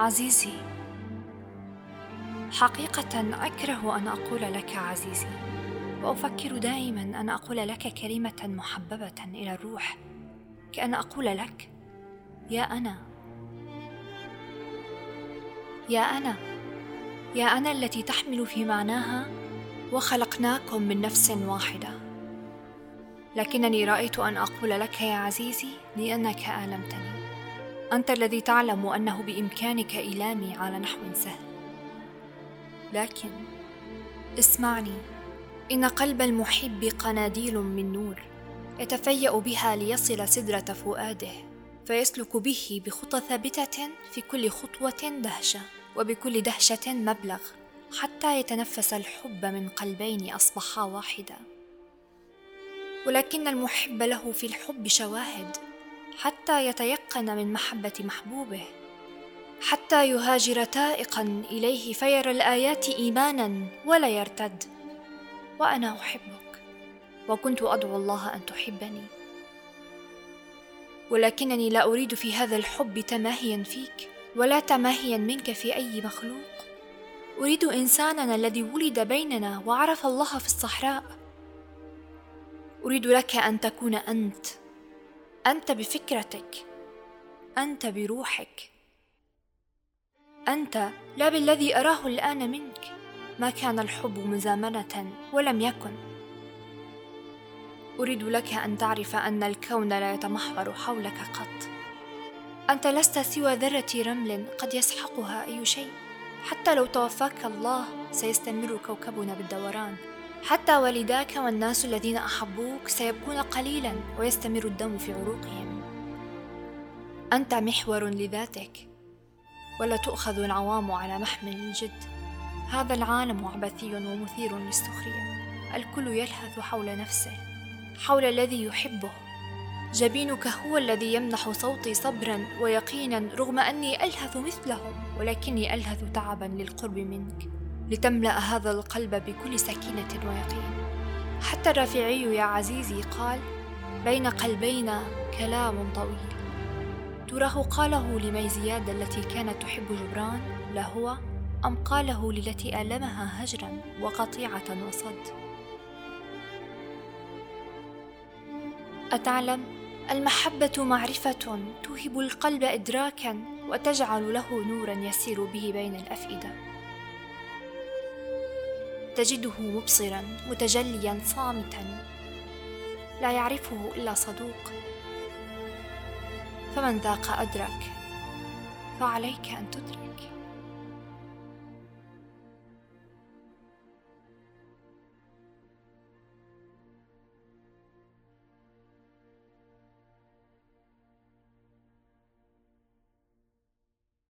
عزيزي حقيقة أكره أن أقول لك عزيزي وأفكر دائما أن أقول لك كلمة محببة إلى الروح. كأن أقول لك يا أنا. يا أنا. يا أنا التي تحمل في معناها وخلقناكم من نفس واحدة. لكنني رأيت أن أقول لك يا عزيزي لأنك آلمتني. أنت الذي تعلم أنه بإمكانك إيلامي على نحو سهل. لكن اسمعني إن قلب المحب قناديل من نور يتفيأ بها ليصل سدرة فؤاده فيسلك به بخطى ثابتة في كل خطوة دهشة وبكل دهشة مبلغ حتى يتنفس الحب من قلبين أصبحا واحدا. ولكن المحب له في الحب شواهد حتى يتيقن من محبة محبوبه حتى يهاجر تائقا إليه فيرى الآيات إيمانا ولا يرتد. وأنا أحبك وكنت أدعو الله أن تحبني. ولكنني لا أريد في هذا الحب تماهيا فيك ولا تماهيا منك في أي مخلوق. أريد إنساننا الذي ولد بيننا وعرف الله في الصحراء. أريد لك أن تكون أنت. أنت بفكرتك أنت بروحك. أنت لا بالذي أراه الآن منك. ما كان الحب مزامنة ولم يكن. أريد لك أن تعرف أن الكون لا يتمحور حولك قط. أنت لست سوى ذرة رمل قد يسحقها أي شيء. حتى لو توفاك الله سيستمر كوكبنا بالدوران. حتى والداك والناس الذين أحبوك سيبكون قليلا ويستمر الدم في عروقهم. أنت محور لذاتك ولا تؤخذ العوام على محمل الجد. هذا العالم عبثي ومثير للسخرية. الكل يلهث حول نفسه حول الذي يحبه. جبينك هو الذي يمنح صوتي صبرا ويقينا رغم أني ألهث مثلهم ولكني ألهث تعبا للقرب منك. لتملأ هذا القلب بكل سكينة ويقين. حتى الرافعي يا عزيزي قال بين قلبينا كلام طويل. تراه قاله لميزياد التي كانت تحب جبران لهو أم قاله للتي آلمها هجرا وقطيعة وصد. أتعلم؟ المحبة معرفة توهب القلب إدراكا وتجعل له نورا يسير به بين الأفئدة. تجده مبصرا متجليا صامتا. لا يعرفه إلا صدوق. فمن ذاق أدرك فعليك أن تدرك.